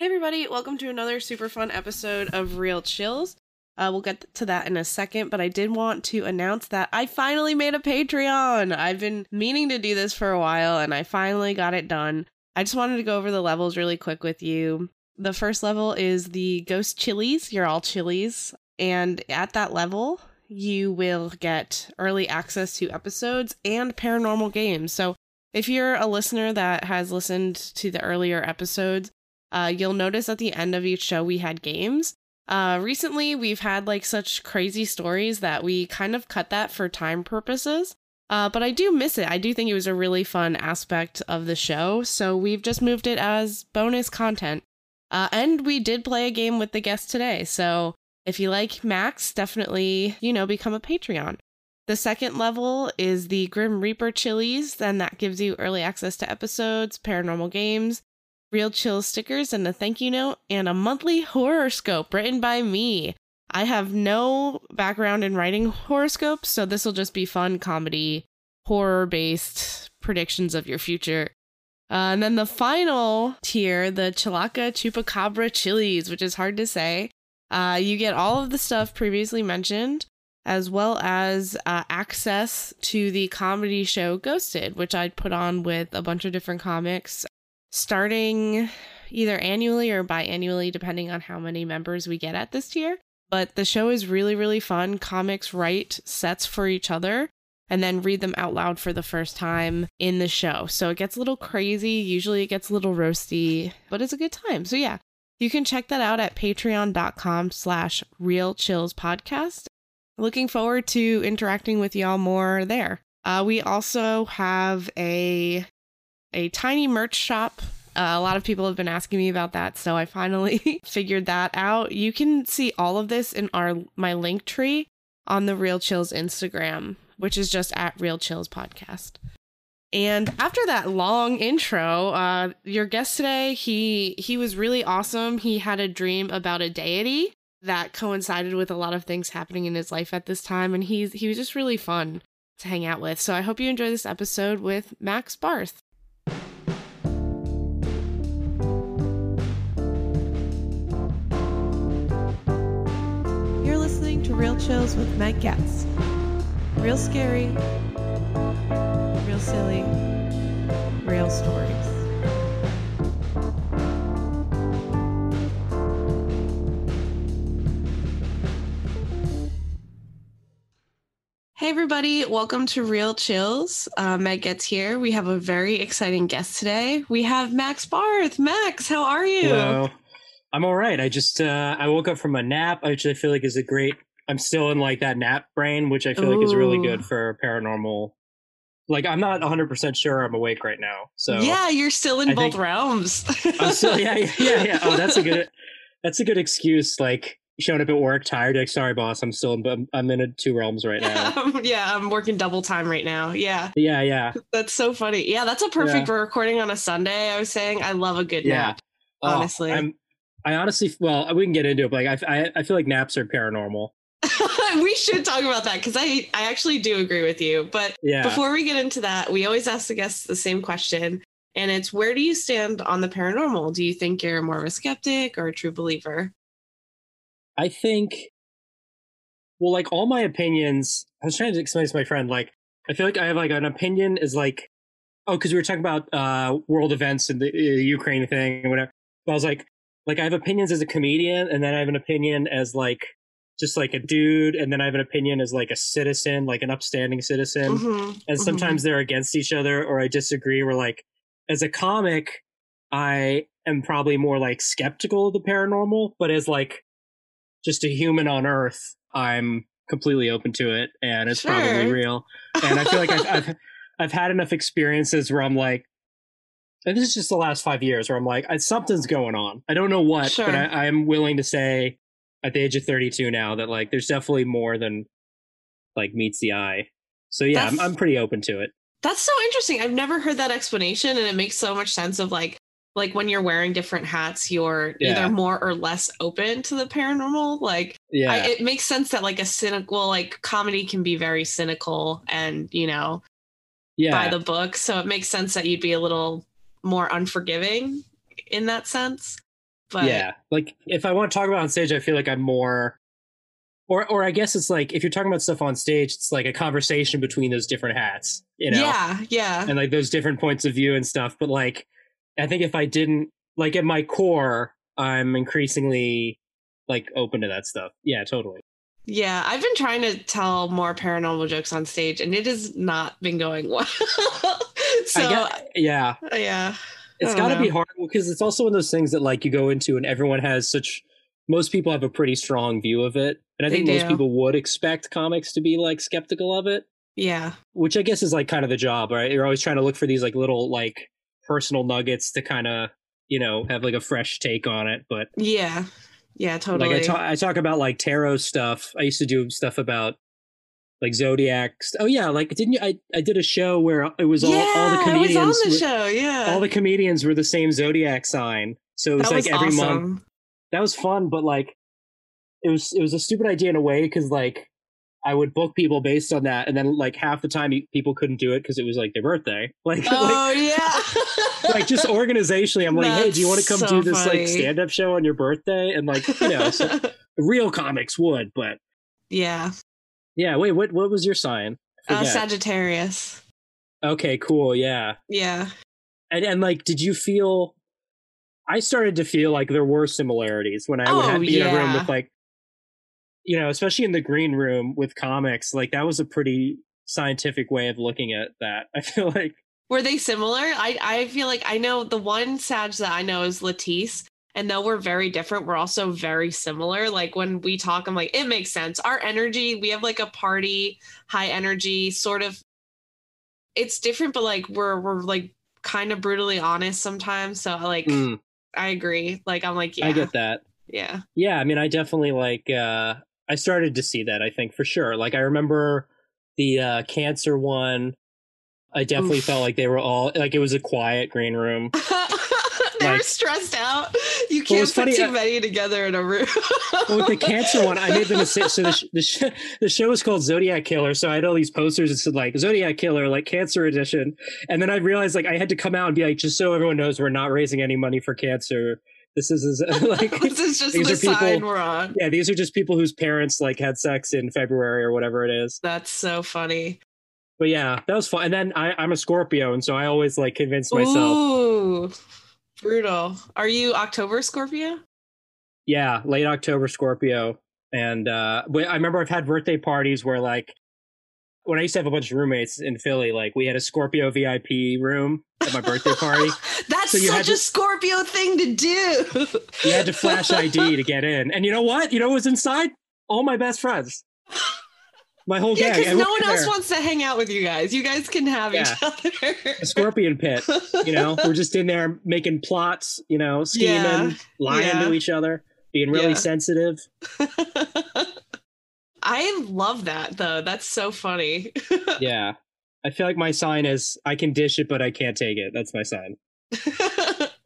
Hey, everybody, welcome to another super fun episode of Real Chills. Uh, we'll get to that in a second, but I did want to announce that I finally made a Patreon. I've been meaning to do this for a while, and I finally got it done. I just wanted to go over the levels really quick with you. The first level is the Ghost Chilies. You're all chilies. And at that level, you will get early access to episodes and paranormal games. So if you're a listener that has listened to the earlier episodes, uh, you'll notice at the end of each show we had games. Uh, recently, we've had like such crazy stories that we kind of cut that for time purposes. Uh, but I do miss it. I do think it was a really fun aspect of the show. So we've just moved it as bonus content. Uh, and we did play a game with the guest today. So if you like Max, definitely, you know, become a Patreon. The second level is the Grim Reaper Chilies, then that gives you early access to episodes, paranormal games, real chill stickers, and a thank you note, and a monthly horoscope written by me. I have no background in writing horoscopes, so this will just be fun comedy, horror based predictions of your future. Uh, and then the final tier, the Chilaca Chupacabra Chilies, which is hard to say. Uh, you get all of the stuff previously mentioned, as well as uh, access to the comedy show Ghosted, which I'd put on with a bunch of different comics, starting either annually or biannually, depending on how many members we get at this tier. But the show is really, really fun. Comics write sets for each other and then read them out loud for the first time in the show. So it gets a little crazy. Usually it gets a little roasty, but it's a good time. So yeah, you can check that out at patreon.com slash real chills podcast. Looking forward to interacting with y'all more there. Uh, we also have a a tiny merch shop. Uh, a lot of people have been asking me about that, so I finally figured that out. You can see all of this in our my link tree on the Real Chills Instagram, which is just at Real Chills Podcast. And after that long intro, uh, your guest today, he he was really awesome. He had a dream about a deity that coincided with a lot of things happening in his life at this time, and he's he was just really fun to hang out with. So I hope you enjoy this episode with Max Barth. Real Chills with Meg Getz. Real scary, real silly, real stories. Hey, everybody, welcome to Real Chills. Uh, Meg Getz here. We have a very exciting guest today. We have Max Barth. Max, how are you? Hello. I'm all right. I just uh, I woke up from a nap, which I feel like is a great. I'm still in like that nap brain, which I feel like is really good for paranormal. Like I'm not 100 percent sure I'm awake right now, so yeah, you're still in I both realms. I'm still yeah yeah yeah. yeah. Oh, that's a good that's a good excuse. Like showing up at work tired, like sorry boss, I'm still in, I'm, I'm in a two realms right now. yeah, I'm working double time right now. Yeah, yeah yeah that's so funny. Yeah, that's a perfect Yeah. recording on a Sunday. I was saying I love a good yeah. nap. Oh, honestly. I'm. I honestly, well, we can get into it, but like, I, I, I feel like naps are paranormal. we should talk about that because I I actually do agree with you. But Yeah. before we get into that, we always ask the guests the same question, and it's where do you stand on the paranormal? Do you think you're more of a skeptic or a true believer? I think, well, like all my opinions, I was trying to explain this to my friend. Like, I feel like I have like an opinion is like, oh, because we were talking about uh, world events and the uh, Ukraine thing and whatever. But I was like, like I have opinions as a comedian, and then I have an opinion as like just like a dude, and then I have an opinion as like a citizen, like an upstanding citizen. Mhm, and mhm. sometimes they're against each other or I disagree. We're like, as a comic, I am probably more like skeptical of the paranormal, but as like just a human on Earth, I'm completely open to it, and it's probably real. And I feel like I've, I've I've had enough experiences where I'm like, and this is just the last five years where I'm like, I, something's going on. I don't know what, Sure. but I, I'm willing to say at the age of 32 now that like there's definitely more than like meets the eye. So yeah, I'm, I'm pretty open to it. That's so interesting. I've never heard that explanation, and it makes so much sense. Of like, like when you're wearing different hats, you're Yeah. either more or less open to the paranormal. Like, Yeah. I, it makes sense that like a cynical, like comedy can be very cynical and you know yeah. by the book. So it makes sense that you'd be a little more unforgiving in that sense. But yeah, like if I want to talk about on stage, I feel like I'm more, or or I guess it's like if you're talking about stuff on stage, it's like a conversation between those different hats, you know? yeah, yeah, and like those different points of view and stuff. But like, I think if I didn't like at my core, I'm increasingly like open to that stuff. Yeah, totally. yeah. I've been trying to tell more paranormal jokes on stage, and it has not been going well. so I get, yeah, uh, yeah, it's got to be hard because it's also one of those things that like you go into and everyone has such. Most people have a pretty strong view of it, and I They think most people would expect comics to be like skeptical of it. yeah, which I guess is like kind of the job, right? You're always trying to look for these like little like personal nuggets to kind of you know have like a fresh take on it. But yeah, yeah. Totally. like I talk, I talk about like tarot stuff. I used to do stuff about like zodiac. st- Oh yeah, like didn't you? I I did a show where it was all yeah, all the I comedians. was on the were- show. Yeah, All the comedians were the same zodiac sign, so it was that like was every awesome. month. That was fun, but like it was it was a stupid idea in a way because like I would book people based on that, and then like half the time people couldn't do it because it was like their birthday. Like, like Oh yeah. like just organizationally, I'm like, hey, do you want to come That's do this funny. like stand up show on your birthday? And like, you know, so real comics would, but yeah. Yeah. Wait, what what was your sign? Uh. Sagittarius. okay, cool, yeah. Yeah. And and like, did you feel? I started to feel like there were similarities when I would Oh, have, be in a room with like, you know, especially in the green room with comics. Like that was a pretty scientific way of looking at that. I feel like Were they similar? I I feel like I know the one Sag that I know is Latisse. And though we're very different, we're also very similar. Like when we talk, I'm like, it makes sense. Our energy, we have like a party, high energy, sort of. It's different, but like we're we're like kind of brutally honest sometimes. So like mm, I agree. Like I'm like, yeah, I get that. yeah. Yeah, I mean, I definitely like. uh I started to see that. I think for sure. Like I remember the uh cancer one. I definitely Oof. felt like they were all like it was a quiet green room. they were stressed out. You can't put funny, too uh, many together in a room. Well, with the cancer one, I made the mistake. So the, sh- the, sh- the show was called Zodiac Killer. So I had all these posters that said like Zodiac Killer, like Cancer Edition. And then I realized like I had to come out and be like, just so everyone knows, we're not raising any money for cancer. This is like, this is just these the are people- sign we're on. yeah, these are just people whose parents like had sex in February or whatever it is. That's so funny. But yeah, that was fun. And then I, I'm a Scorpio, and so I always like convince myself. Ooh, brutal. Are you October Scorpio? Yeah, late October Scorpio. And uh I remember I've had birthday parties where like when I used to have a bunch of roommates in Philly, like we had a Scorpio VIP room at my birthday party. That's So such a to- Scorpio thing to do. You had to flash ID to get in. And you know what? You know what was inside? All my best friends. My whole yeah, gang. because no one else wants to hang out with you guys. You guys can have Yeah. each other. a scorpion pit. You know, we're just in there making plots, you know, scheming, Yeah. lying Yeah. to each other, being really sensitive. I love that though. That's so funny. Yeah. I feel like my sign is I can dish it, but I can't take it. That's my sign.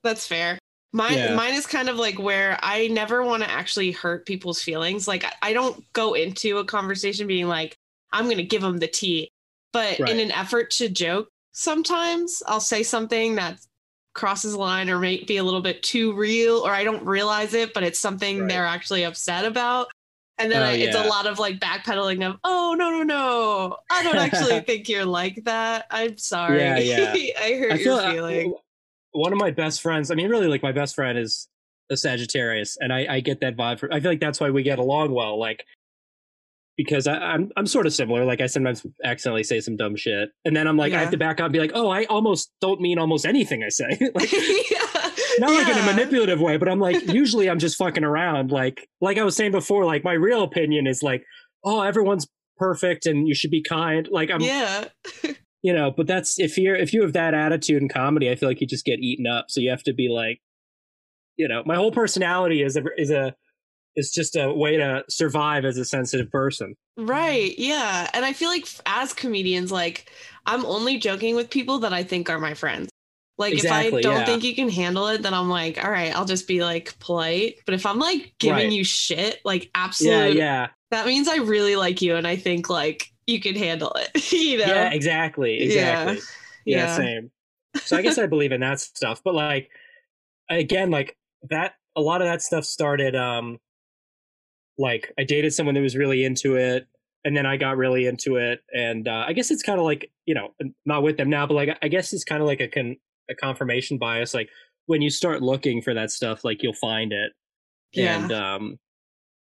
That's fair. Mine, Yeah. mine is kind of like where I never want to actually hurt people's feelings. Like I- don't go into a conversation being like, I'm going to give them the tea. But Right. in an effort to joke, sometimes I'll say something that crosses the line or may be a little bit too real, or I don't realize it, but it's something Right. they're actually upset about. And then Oh, I, it's a lot of like backpedaling of, oh, no, no, no. I don't actually think you're like that. I'm sorry. Yeah, yeah. I hurt I your uh, feeling. One of my best friends. I mean, really, like my best friend is a Sagittarius, and I, I get that vibe. From, I feel like that's why we get along well. Like because I, I'm I'm sort of similar. Like I sometimes accidentally say some dumb shit, and then I'm like I have to back up and be like, oh, I almost don't mean almost anything I say. like yeah. not like in a manipulative way, but I'm like usually I'm just fucking around. Like like I was saying before, like my real opinion is like, oh, everyone's perfect and you should be kind. Like I'm yeah. You know but that's if you're if you have that attitude in comedy i feel like you just get eaten up so you have to be like you know my whole personality is a is a is just a way to survive as a sensitive person Right. Yeah. And I feel like as comedians, like I'm only joking with people that I think are my friends. Like if I don't yeah. think you can handle it, then I'm like, all right, I'll just be like polite. But if I'm like giving Right. you shit, like yeah yeah that means I really like you and I think like you can handle it. you know? yeah exactly exactly yeah. Yeah. same so i guess i believe in that stuff but like again like that a lot of that stuff started um like I dated someone that was really into it and then I got really into it and uh, I guess it's kind of like, you know, not with them now, but like I guess it's kind of like a con- a confirmation bias like when you start looking for that stuff like you'll find it. Yeah. And um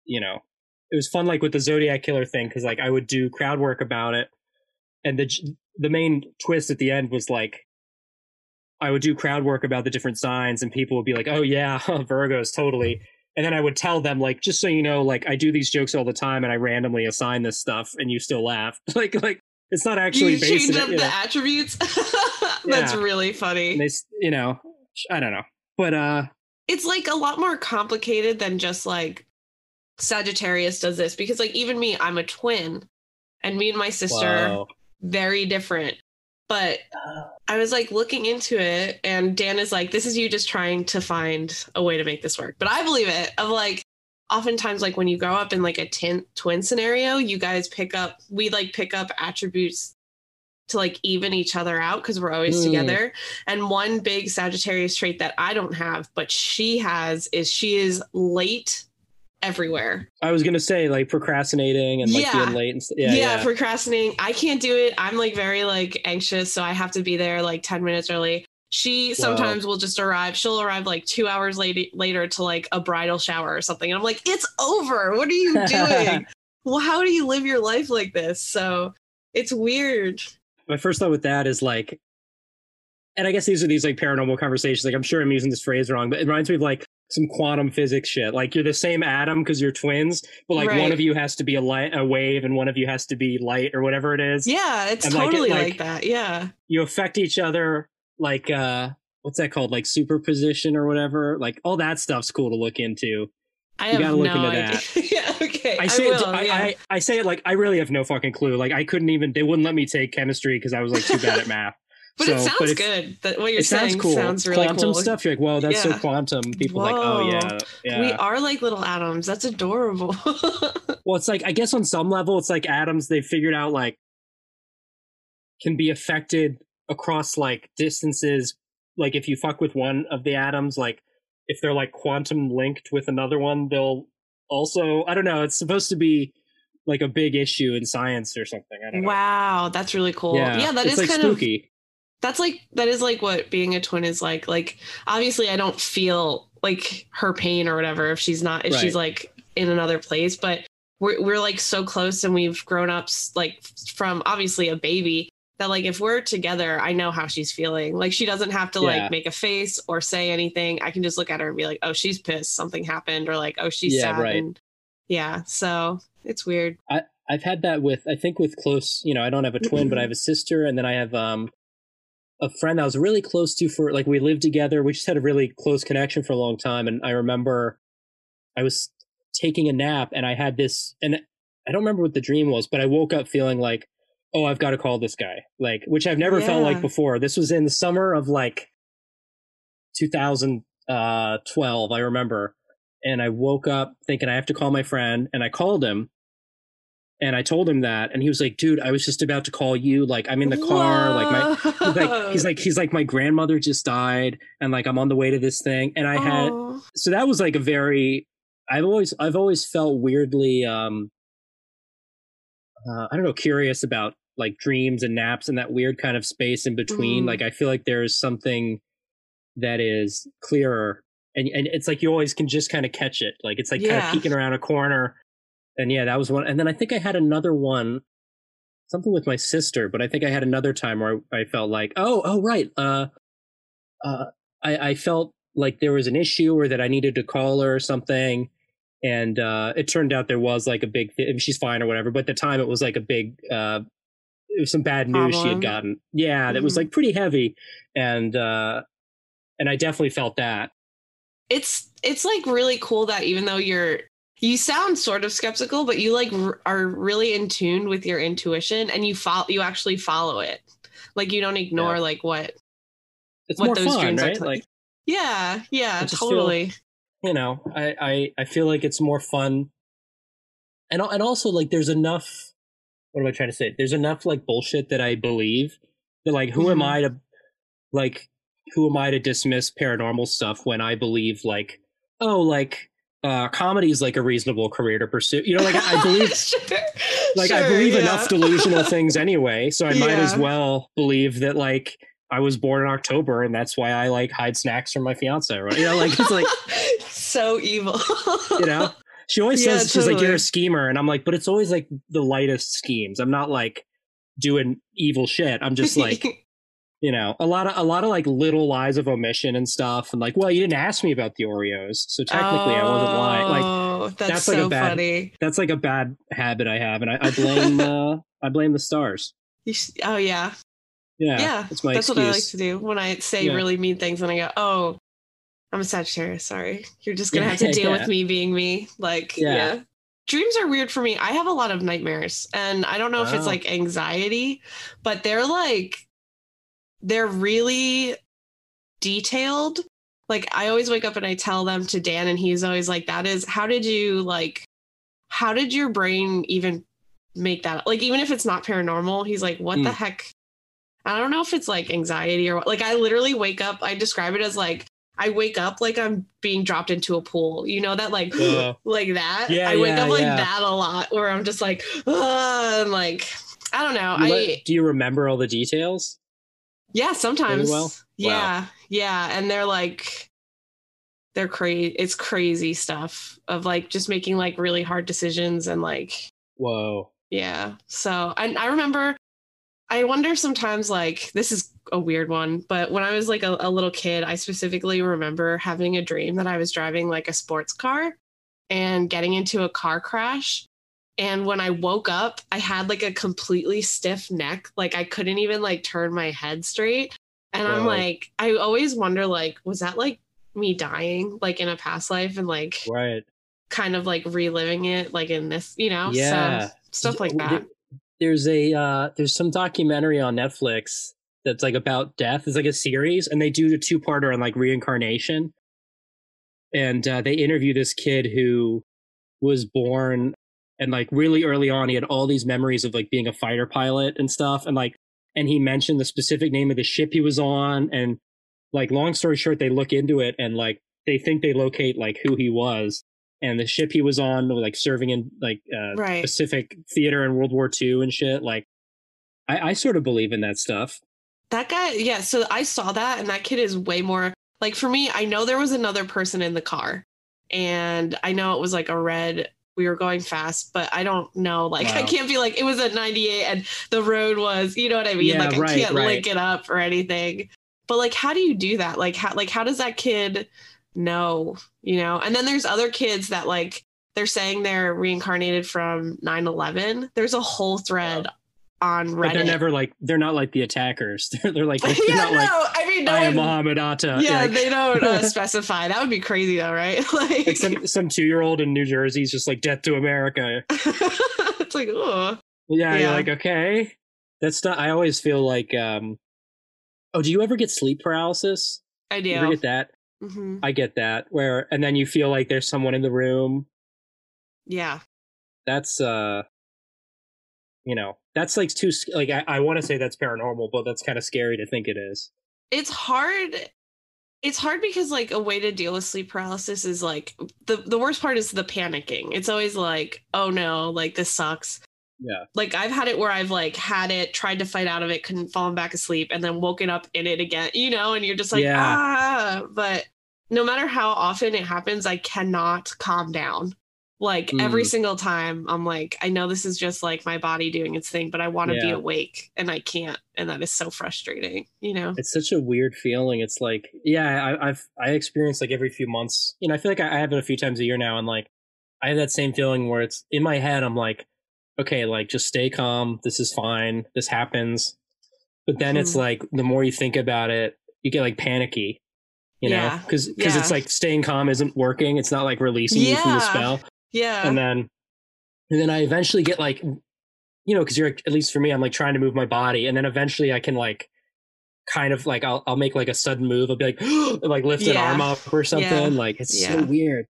you know, it was fun like with the Zodiac killer thing cuz like I would do crowd work about it and the the main twist at the end was like I would do crowd work about the different signs and people would be like, "Oh yeah, Virgos totally." And then I would tell them like, just so you know, like I do these jokes all the time and I randomly assign this stuff and you still laugh. like like it's not actually you based change up it, the know. attributes. That's Yeah. really funny. And they you know, I don't know. But uh it's like a lot more complicated than just like Sagittarius does this because like even me, I'm a twin, and me and my sister wow. very different. But I was like looking into it, and Dan is like, "This is you just trying to find a way to make this work." But I believe it. Of like, oftentimes, like when you grow up in like a tin- twin scenario, you guys pick up, we like pick up attributes to like even each other out because we're always Mm. together. And one big Sagittarius trait that I don't have, but she has, is she is late everywhere. I was gonna say like procrastinating and like Yeah. being late and st- yeah, yeah, yeah. procrastinating. I can't do it. I'm like very like anxious, so I have to be there like 10 minutes early. She sometimes will just arrive. She'll arrive like two hours late, later to like a bridal shower or something. And I'm like, it's over. What are you doing? well, how do you live your life like this? So it's weird. My first thought with that is like and I guess these are these like paranormal conversations. Like I'm sure I'm using this phrase wrong, but it reminds me of like some quantum physics shit. Like you're the same atom because you're twins, but like Right. one of you has to be a light, a wave, and one of you has to be light or whatever it is. Yeah, it's And, like, it, totally like, like- that. Yeah. You affect each other like uh what's that called? Like superposition or whatever. Like all that stuff's cool to look into. I You have gotta look no into idea. yeah, okay. I I, say will. it, I. I, I say it like I really have no fucking clue. Like I couldn't even they wouldn't let me take chemistry because I was like too bad at math. But So- it sounds but good. That what you're it sounds cool. sounds really quantum cool. stuff. You're like, whoa, that's so quantum. People are like, oh yeah, yeah. We are like little atoms. That's adorable. Well, it's like I guess on some level, it's like atoms. They figured out like can be affected across like distances. Like if you fuck with one of the atoms, like if they're like quantum linked with another one, they'll also. I don't know. It's supposed to be like a big issue in science or something. I don't know. wow, that's really cool. Yeah, that it's is like kind of spooky. That's like that is like what being a twin is like. Like obviously I don't feel like her pain or whatever if she's not if she's like in another place, but we're we're like so close and we've grown up like from obviously a baby that like if we're together, I know how she's feeling. Like she doesn't have to Yeah. like make a face or say anything. I can just look at her and be like, "Oh, she's pissed. Something happened," or like, "Oh, she's Yeah, sad." right. And yeah, so it's weird. I- I've had that with I think with close, you know, I don't have a twin, but I have a sister, and then I have um a friend I was really close to for like we lived together. We just had a really close connection for a long time, and I remember I was taking a nap, and I had this, and I don't remember what the dream was, but I woke up feeling like, oh, I've got to call this guy, like which I've never felt like before. This was in the summer of like 2012, uh, I remember, and I woke up thinking I have to call my friend, and I called him. And I told him that, and he was like, "Dude, I was just about to call you. Like, I'm in the car. Like, my he's like, he's like, he's like, my grandmother just died, and like, I'm on the way to this thing. And I had, Oh. so that was like a very, I've always, I've always felt weirdly, um, uh, I don't know, curious about like dreams and naps and that weird kind of space in between. Mhm. Like, I feel like there is something that is clearer, and and it's like you always can just kind of catch it. Like, it's like kind of peeking around a corner. And yeah, that was one. And then I think I had another one, something with my sister, but I think I had another time where I, I felt like, oh, oh, right. Uh, uh, I, I felt like there was an issue or that I needed to call her or something. And uh, it turned out there was like a big, th- she's fine or whatever. But at the time, it was like a big, uh, it was some bad news she had gotten. Yeah, that was Mhm. like pretty heavy. And, uh, and I definitely felt that. it's it's like really cool that even though you're you sound sort of skeptical but you like r- are really in tune with your intuition and you follow you actually follow it like you don't ignore Yeah. like what It's what more those fun, dreams are right? telling- Like, yeah yeah just feel- totally you know, I, I, I feel like it's more fun. And, and also like there's enough, what am I trying to say? There's enough like bullshit that I believe that like, who am Mhm. I to like, who am I to dismiss paranormal stuff when I believe like, oh, like uh, comedy is like a reasonable career to pursue. You know, like I believe, sure. like I believe yeah. enough delusional things anyway, so I might as well believe that like I was born in October and that's why I like hide snacks from my fiance. Right? You know, like it's like so evil. you know. She always Yeah, says she's like you're a schemer, and I'm like, but it's always like the lightest schemes. I'm not like doing evil shit. I'm just like you know a lot of a lot of like little lies of omission and stuff, and like, well, you didn't ask me about the Oreos, so technically I wasn't lying. Like Oh, that's, that's like so a bad- funny. that's like a bad habit I have, and I, I blame uh, I blame the stars. You sh- oh yeah, Yeah, yeah. that's my that's excuse. what I like to do when I say Yeah. really mean things, and I go, "Oh, I'm a Sagittarius. Sorry, you're just gonna Yeah, have to deal yeah. with me being me." Like, Yeah. yeah. Dreams are weird for me. I have a lot of nightmares, and I don't know if it's like anxiety, but they're like, they're really detailed. Like, I always wake up and I tell them to Dan, and he's always like, "That is, how did you like? How did your brain even make that? Like, even if it's not paranormal, he's like, what the Hmm. heck?" I don't know if it's like anxiety or what. Like, I literally wake up. I describe it as like I wake up like I'm being dropped into a pool. You know that like Uh, like that. Yeah, I wake yeah, up like yeah. that a lot, where I'm just like, and like I don't know. I do you remember all the details? Yeah, sometimes. well? Wow. Yeah, yeah, and they're like, they're crazy. It's crazy stuff of like just making like really hard decisions and like Whoa. yeah. So I I remember I wonder sometimes like this is a weird one, but when I was like a, a little kid, I specifically remember having a dream that I was driving like a sports car and getting into a car crash. And when I woke up, I had like a completely stiff neck. Like I couldn't even like turn my head straight. And I'm like, I always wonder like, was that like me dying like in a past life and like Right. kind of like reliving it like in this, you know? Yeah. So stuff like that. There's a uh, there's some documentary on Netflix that's like about death. It's like a series, and they do a two parter on like reincarnation. And uh, they interview this kid who was born and like really early on, he had all these memories of like being a fighter pilot and stuff, and like and he mentioned the specific name of the ship he was on, and like long story short, they look into it and like they think they locate like who he was and the ship he was on, like serving in like uh, Right. Pacific theater in World War II and shit. Like, I, I sort of believe in that stuff. That guy, yeah. So I saw that, and that kid is way more like for me. I know there was another person in the car, and I know it was like a red. We were going fast, but I don't know. Like I can't be like it was at 98 and the road was, you know what I mean? Yeah, like right, I can't right. link it up or anything. But like, how do you do that? Like how like how does that kid know? You know? And then there's other kids that like they're saying they're reincarnated from 9-11. There's a whole thread on Reddit. But they're never like they're not like the attackers. They're, they're like they're yeah, not no, like I mean, no I am Muhammad Atta. yeah, like, they don't uh, specify. That would be crazy, though, right? Like, like some some two year old in New Jersey is just like death to America. it's like, oh, Yeah, you're like okay. That's not. I always feel like. um Oh, do you ever get sleep paralysis? I do. You ever get that? hmm I get that. Where and then you feel like there's someone in the room. Yeah, That's uh, you know, that's like too like I, I want to say that's paranormal, but that's kind of scary to think it is. it's hard. It's hard because like a way to deal with sleep paralysis is like the the worst part is the panicking. It's always like, oh no, like this sucks. Yeah. Like I've had it where I've like had it, tried to fight out of it, couldn't fallen back asleep, and then woken up in it again. You know, and you're just like, Yeah. ah. But no matter how often it happens, I cannot calm down. Like every Mm. single time, I'm like, I know this is just like my body doing its thing, but I want to be awake and I can't, and that is so frustrating. You know? It's such a weird feeling. It's like, yeah, I, I've I experience like every few months. You know, I feel like I, I have it a few times a year now, and like I have that same feeling where it's in my head. I'm like, okay, like just stay calm. This is fine. This happens. But then it's Mhm. like the more you think about it, you get like panicky. You know, Yeah. because because Yeah. it's like staying calm isn't working. It's not like releasing you from the spell. Yeah. and then and then I eventually get like you know because you're at least for me I'm like trying to move my body and then eventually I can like kind of like I'll I'll make like a sudden move I'll be like like lift an arm up or something Yeah. like it's Yeah. so weird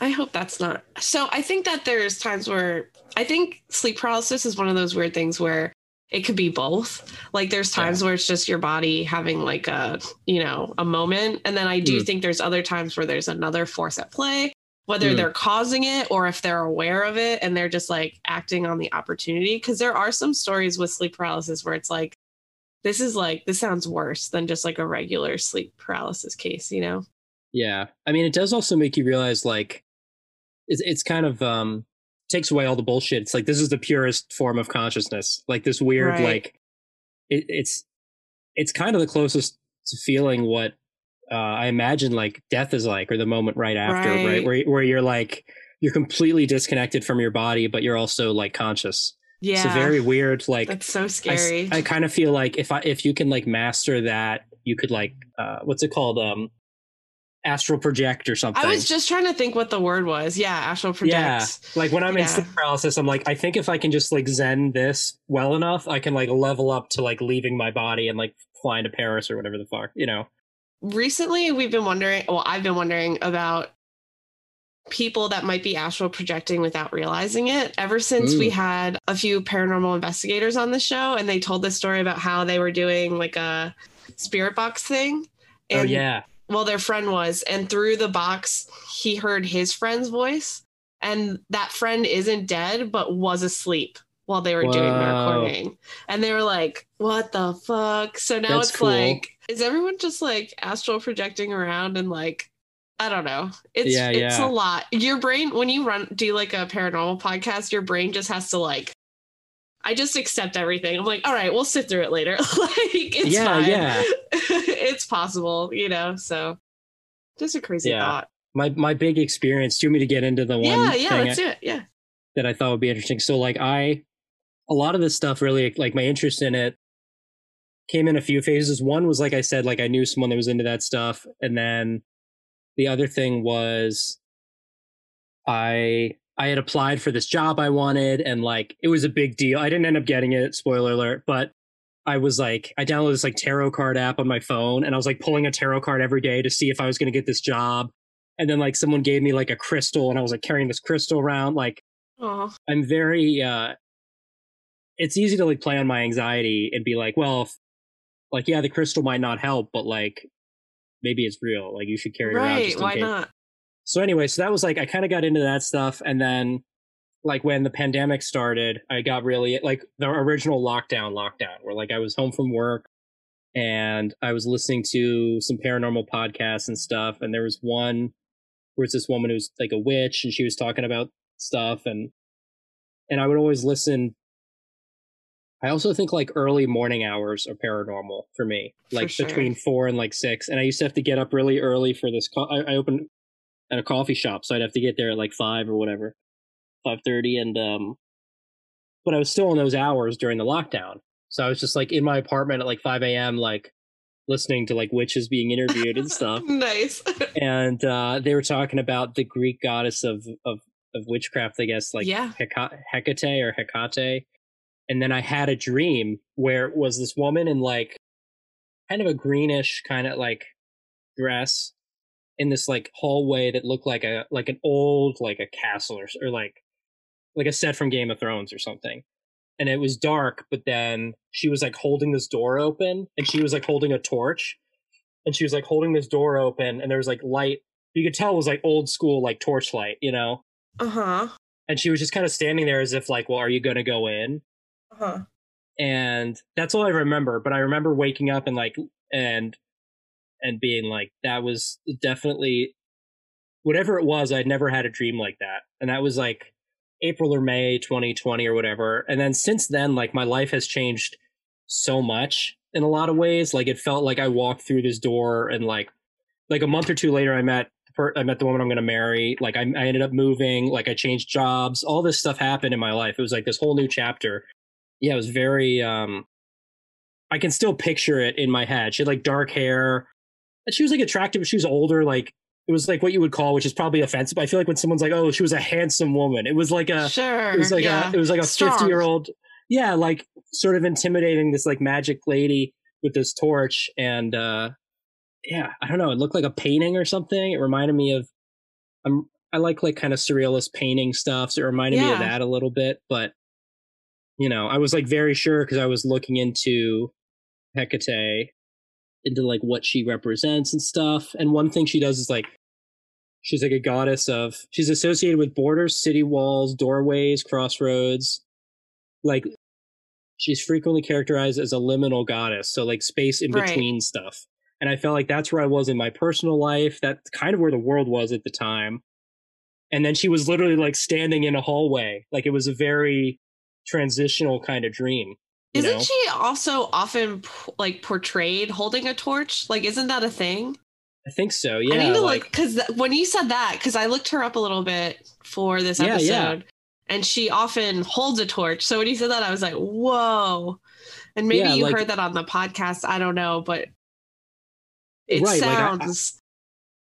I hope that's not. So I think that there's times where I think sleep paralysis is one of those weird things where it could be both. Like there's times yeah. where it's just your body having like a, you know, a moment. And then I do mm. think there's other times where there's another force at play, whether mm. they're causing it or if they're aware of it and they're just like acting on the opportunity. Cause there are some stories with sleep paralysis where it's like, this is like, this sounds worse than just like a regular sleep paralysis case, you know? Yeah. I mean, it does also make you realize like, it's, it's kind of, um, takes away all the bullshit. It's like this is the purest form of consciousness. Like this weird, right. like it, it's it's kind of the closest to feeling what uh, I imagine like death is like, or the moment right after, right? right? Where where you're like you're completely disconnected from your body, but you're also like conscious. Yeah, it's a very weird. Like that's so scary. I, I kind of feel like if I if you can like master that, you could like uh, what's it called? Um, astral project or something. I was just trying to think what the word was. Yeah, astral project. Yeah, like when I'm yeah. in sleep paralysis, I'm like, I think if I can just like zen this well enough, I can like level up to like leaving my body and like flying to Paris or whatever the fuck, you know. Recently, we've been wondering. Well, I've been wondering about people that might be astral projecting without realizing it. Ever since we mm. had a few paranormal investigators on the show, and they told this story about how they were doing like a spirit box thing. Oh, and oh yeah well their friend was and through the box he heard his friend's voice and that friend isn't dead but was asleep while they were Whoa. doing the recording and they were like what the fuck so now That's it's cool. like is everyone just like astral projecting around and like I don't know. It's yeah, it's yeah. a lot. Your brain when you run do like a paranormal podcast, your brain just has to like I just accept everything. I'm like, all right, we'll sit through it later. like, it's yeah, fine. yeah, it's possible, you know. So, just a crazy yeah. thought. My my big experience. Do you want me to get into the one? Yeah, yeah, let's I, do it. Yeah. That I thought would be interesting. So, like, I a lot of this stuff really like my interest in it came in a few phases. One was like I said, like I knew someone that was into that stuff, and then the other thing was I I had applied for this job I wanted and like it was a big deal. I didn't end up getting it, spoiler alert, but I was like I downloaded this like tarot card app on my phone and I was like pulling a tarot card every day to see if I was going to get this job. And then like someone gave me like a crystal and I was like carrying this crystal around like Aww. I'm very uh it's easy to like play on my anxiety and be like, well, if, like yeah, the crystal might not help, but like maybe it's real. Like you should carry right, it around. Right? Why not? So anyway, so that was like I kind of got into that stuff, and then like when the pandemic started, I got really like the original lockdown, lockdown, where like I was home from work and I was listening to some paranormal podcasts and stuff, and there was one where it's this woman who's like a witch, and she was talking about stuff, and and I would always listen. I also think like early morning hours are paranormal for me, like for sure. between four and like six. And I used to have to get up really early for this. Call. I, I opened at a coffee shop, so I'd have to get there at like five or whatever, five thirty, and um, but I was still in those hours during the lockdown, so I was just like in my apartment at like five a.m. like listening to like witches being interviewed and stuff. nice. and uh, they were talking about the Greek goddess of of of witchcraft, I guess, like yeah. Hecate or Hecate. And then I had a dream where it was this woman in like kind of a greenish kind of like dress in this like hallway that looked like a like an old like a castle or, or like like a set from Game of Thrones or something. And it was dark, but then she was like holding this door open and she was like holding a torch and she was like holding this door open and there was like light you could tell it was like old school like torchlight, you know? Uh-huh. And she was just kind of standing there as if like, well, are you gonna go in? Uh-huh. And that's all I remember. But I remember waking up and like and and being like, that was definitely whatever it was. I'd never had a dream like that, and that was like April or May 2020 or whatever. And then since then, like my life has changed so much in a lot of ways. Like it felt like I walked through this door and like like a month or two later, I met I met the woman I'm going to marry. Like I, I ended up moving. Like I changed jobs. All this stuff happened in my life. It was like this whole new chapter. Yeah, it was very. um I can still picture it in my head. She had like dark hair, And she was like attractive, but she was older. Like it was like what you would call, which is probably offensive. But I feel like when someone's like, "Oh, she was a handsome woman," it was like a sure, it was like yeah. a it was like a fifty year old, yeah, like sort of intimidating this like magic lady with this torch, and uh yeah, I don't know, it looked like a painting or something. It reminded me of I'm I like like kind of surrealist painting stuff, so it reminded yeah. me of that a little bit, but you know, I was like very sure because I was looking into Hecate, into like what she represents and stuff. And one thing she does is like she's like a goddess of she's associated with borders, city walls, doorways, crossroads. Like she's frequently characterized as a liminal goddess, so like space in Right. between stuff. And I felt like that's where I was in my personal life. That's kind of where the world was at the time. And then she was literally like standing in a hallway. Like it was a very transitional kind of dream. Isn't know? she also often like portrayed holding a torch? Like, isn't that a thing? I think so. Yeah. I need to like, look because when you said that, because I looked her up a little bit for this Yeah, episode, yeah. and she often holds a torch. So when you said that, I was like, "Whoa!" And maybe Yeah, you like- heard that on the podcast. I don't know, but it Right, sounds.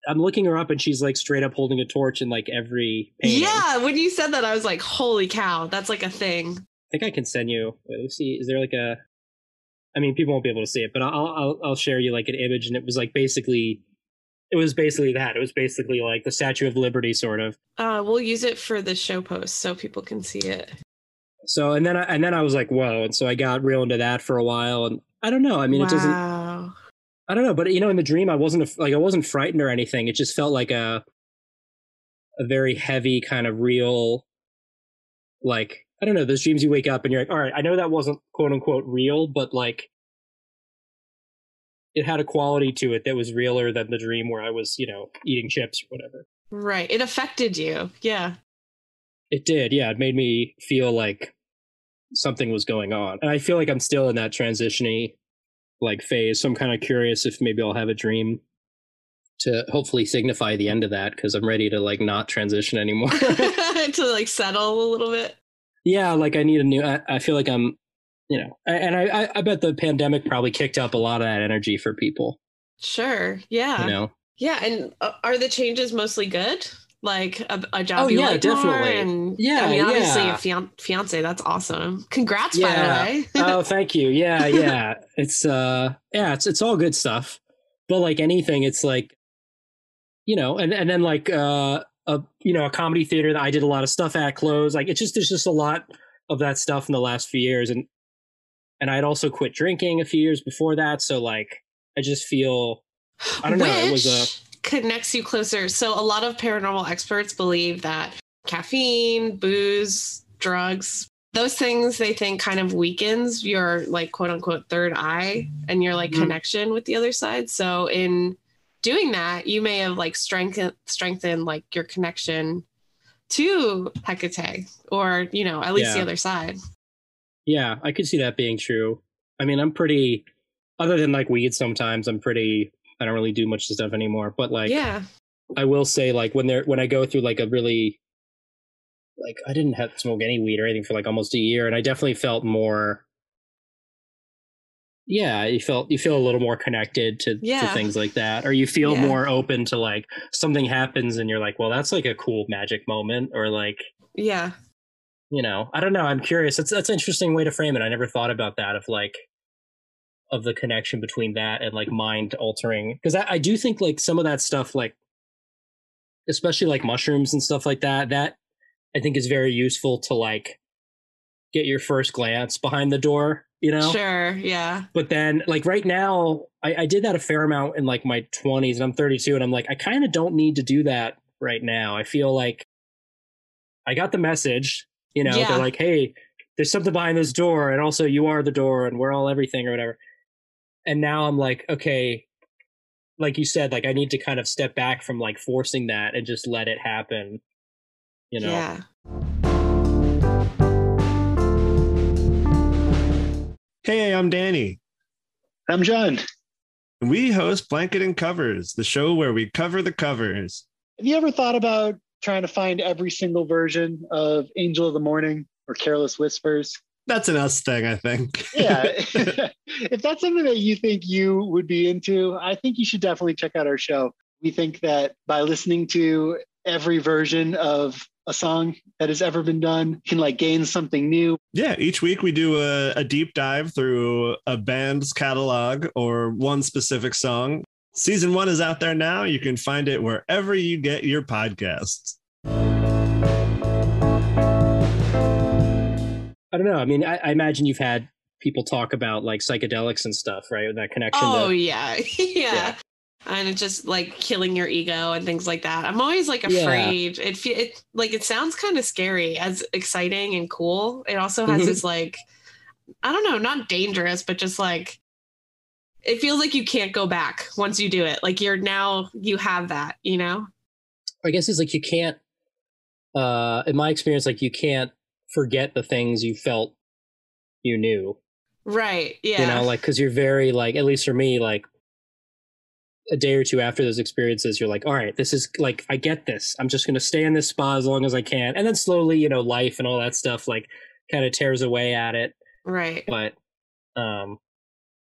I'm looking her up and she's like straight up holding a torch in like every painting. yeah, when you said that, I was like, "Holy cow!" That's like a thing. I think I can send you. Wait, let's see. Is there like a? I mean, people won't be able to see it, but I'll I'll I'll share you like an image, and it was like basically, it was basically that. It was basically like the Statue of Liberty, sort of. Uh, we'll use it for the show post so people can see it. So and then I, and then I was like, whoa! And so I got real into that for a while, and I don't know. I mean, it doesn't. I don't know, but you know, in the dream, I wasn't like I wasn't frightened or anything. It just felt like a a very heavy kind of real, like I don't know. Those dreams you wake up and you're like, all right, I know that wasn't quote unquote real, but like it had a quality to it that was realer than the dream where I was, you know, eating chips or whatever. Right. It affected you. Yeah. It did, yeah. It made me feel like something was going on, and I feel like I'm still in that transitiony like phase. So I'm kind of curious if maybe I'll have a dream to hopefully signify the end of that because I'm ready to like not transition anymore. to like settle a little bit. yeah, like I need a new. I, I feel like I'm, you know, I- and I, I I bet the pandemic probably kicked up a lot of that energy for people. Sure. Yeah. You know, Yeah. And uh, are the changes mostly good? Like a, a job Oh, you yeah, like definitely. And Yeah, I mean, obviously yeah. a fian- fiance. That's awesome. Congrats, Yeah. by the way. oh, thank you. Yeah, yeah. It's uh, yeah, it's it's all good stuff. But like anything, it's like, you know, and and then like uh, a you know a comedy theater that I did a lot of stuff at closed. Like it's just there's just a lot of that stuff in the last few years, and and I had also quit drinking a few years before that. So like, I just feel I don't know, it was a- Which connects you closer. So a lot of paranormal experts believe that caffeine, booze, drugs, those things they think kind of weakens your like quote unquote third eye and your like Mhm. connection with the other side. So in doing that, you may have like strengthened strengthened like your connection to Hecate or, you know, at least the other side. yeah, I could see that being true. I mean, I'm pretty other than like weed. Sometimes I'm pretty. I don't really do much stuff anymore, but like yeah. I will say, like when they're when I go through like a really like I didn't have smoke any weed or anything for like almost a year, and I definitely felt more. Yeah, you felt you feel a little more connected to, to things like that, or you feel Yeah. more open to like something happens and you're like, well, that's like a cool magic moment, or like Yeah. you know, I don't know. I'm curious. That's that's an interesting way to frame it. I never thought about that of like of the connection between that and like mind altering because I, I do think like some of that stuff like especially like mushrooms and stuff like that that I think is very useful to like get your first glance behind the door, you know. Sure. Yeah. But then like right now, I, I did that a fair amount in like my 20s and I'm 32 and I'm like I kind of don't need to do that right now. I feel like I got the message, you know, Yeah. they're like, "Hey, there's something behind this door and also you are the door and we're all everything or whatever." And now I'm like, "Okay, like you said, like I need to kind of step back from like forcing that and just let it happen." You know. Yeah. Hey, I'm Danny. I'm John. We host Blanket and Covers, the show where we cover the covers. Have you ever thought about trying to find every single version of Angel of the Morning or Careless Whispers? That's an us thing, I think. Yeah. if that's something that you think you would be into, I think you should definitely check out our show. We think that by listening to every version of a song that has ever been done, can like gain something new. yeah, each week we do a, a deep dive through a band's catalog or one specific song. Season one is out there now. You can find it wherever you get your podcasts. I don't know. I mean, I, I imagine you've had people talk about like psychedelics and stuff, right? That connection. Oh to, yeah. yeah. Yeah. And it's just like killing your ego and things like that. I'm always like Yeah. afraid. It fe- it like it sounds kind of scary as exciting and cool. It also has Mhm. this like I don't know, not dangerous, but just like it feels like you can't go back once you do it. Like you're now you have that, you know? I guess it's like you can't. Uh, in my experience, like you can't forget the things you felt you knew. Right. Yeah. You know, like because you're very like at least for me, like a day or two after those experiences, you're like, all right, this is like I get this. I'm just gonna stay in this spa as long as I can, and then slowly, you know, life and all that stuff like kind of tears away at it. right. But um,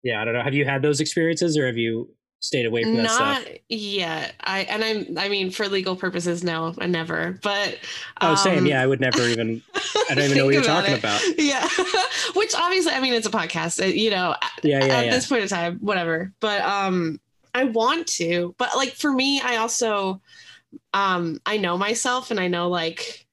yeah, I don't know. Have you had those experiences, or have you stayed away from that Not stuff? yet. I and I'm I mean for legal purposes, no, I never. But Oh, same. um, Yeah, I would never even. I don't even know what you're talking it. about. Yeah. Which obviously, I mean, it's a podcast, uh, you know, Yeah, yeah, at yeah. this point in time, whatever. But um, I want to, but like for me, I also, um, I know myself and I know like,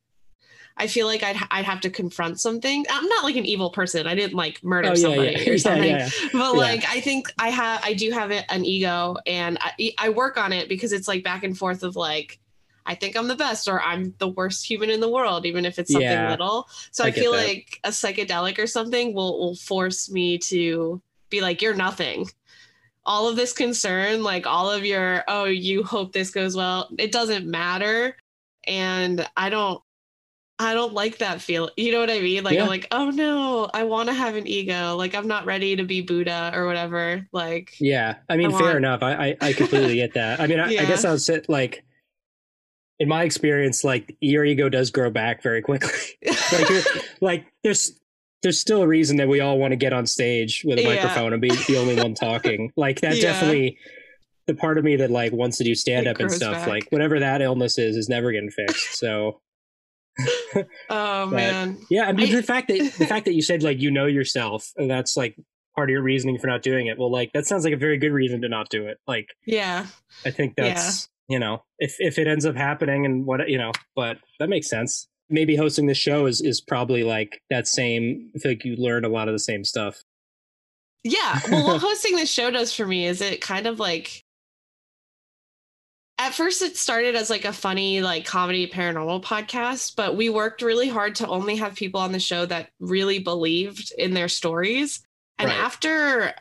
I feel like I'd, I'd have to confront something. I'm not like an evil person. I didn't like murder Oh, yeah, somebody yeah. or something. yeah. But like, I think I have, I do have an ego and I, I work on it because it's like back and forth of like, I think I'm the best or I'm the worst human in the world, even if it's something little. So I I, feel that. like a psychedelic or something will, will force me to be like, you're nothing. All of this concern, like all of your, oh, you hope this goes well, it doesn't matter. And I don't, I don't like that feel. You know what I mean? Like Yeah. I'm like, oh no, I want to have an ego. Like I'm not ready to be Buddha or whatever. Like Yeah, I mean, I fair want- enough. I, I I completely get that. I mean, I, I guess I'll say like, in my experience, like your ego does grow back very quickly. like, like there's there's still a reason that we all want to get on stage with a Yeah. microphone and be the only one talking. Like that Yeah. definitely. The part of me that like wants to do stand up and stuff, back. like whatever that illness is, is never getting fixed. So oh man. yeah, I mean I- the fact that the fact that you said like you know yourself and that's like part of your reasoning for not doing it. Well, like that sounds like a very good reason to not do it. Like Yeah. I think that's you know if if it ends up happening and what you know, but that makes sense. Maybe hosting the show is is probably like that same. I feel like you learn a lot of the same stuff. Yeah. Well, what hosting this show does for me is it kind of like at first it started as like a funny like comedy paranormal podcast, but we worked really hard to only have people on the show that really believed in their stories. And Right. after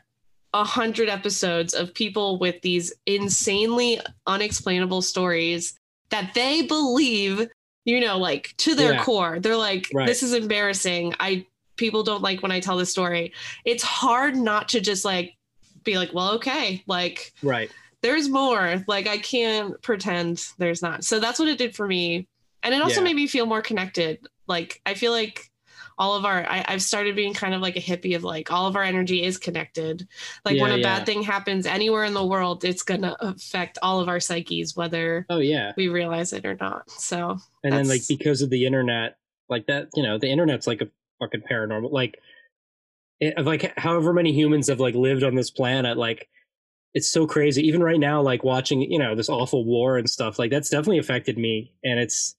a hundred episodes of people with these insanely unexplainable stories that they believe, you know, like to their Yeah. core, they're like, Right. this is embarrassing. I people don't like when I tell this story. It's hard not to just like be like, well, okay, like Right. There's more. Like I can't pretend there's not. So that's what it did for me. And it also Yeah. made me feel more connected. Like I feel like all of our I, I've started being kind of like a hippie of like all of our energy is connected. Like when a yeah. bad thing happens anywhere in the world, it's gonna affect all of our psyches, whether Oh yeah. we realize it or not. So And then like because of the internet, like that, you know, the internet's like a fucking paranormal. Like, it, of like however many humans have like lived on this planet, like it's so crazy. Even right now, like watching, you know, this awful war and stuff, like that's definitely affected me. And it's,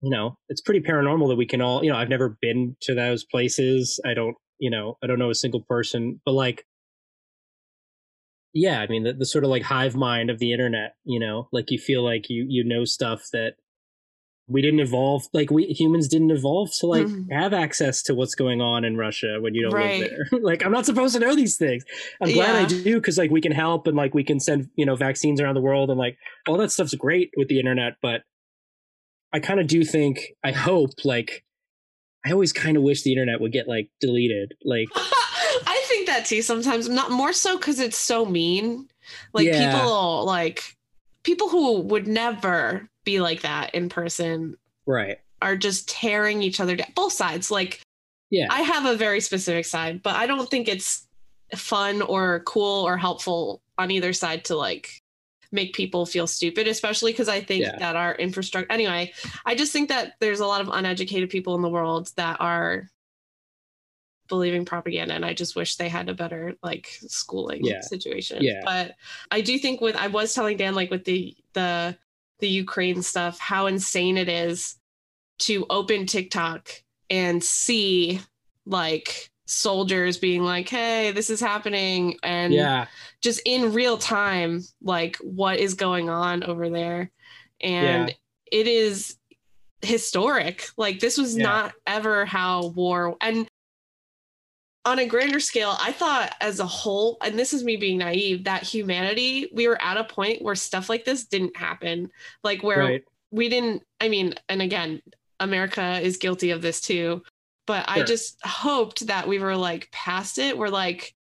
you know, it's pretty paranormal that we can all, you know, I've never been to those places. I don't, you know, I don't know a single person, but like, yeah, I mean, the, the sort of like hive mind of the internet, you know, like you feel like you, you know, stuff that we didn't evolve, like we humans didn't evolve to like Mhm. have access to what's going on in Russia when you don't Right. live there. like, I'm not supposed to know these things. I'm glad I do because like we can help and like we can send, you know, vaccines around the world and like all that stuff's great with the internet. But I kind of do think, I hope, like, I always kind of wish the internet would get like deleted. Like, I think that too sometimes. Not more so because it's so mean. Like Yeah. people like people who would never be like that in person right. are just tearing each other down. Both sides. Like Yeah. I have a very specific side, but I don't think it's fun or cool or helpful on either side to like make people feel stupid, especially because I think Yeah. that our infrastructure anyway, I just think that there's a lot of uneducated people in the world that are believing propaganda and I just wish they had a better like schooling Yeah. situation. Yeah. But I do think with I was telling Dan like with the the the Ukraine stuff, how insane it is to open TikTok and see like soldiers being like, hey, this is happening. And yeah, just in real time, like what is going on over there. And Yeah. it is historic. Like this was Yeah. not ever how war and on a grander scale, I thought as a whole, and this is me being naive, that humanity, we were at a point where stuff like this didn't happen. Like where right. we didn't, I mean, and again, America is guilty of this too. But I just hoped that we were like past it. We're like,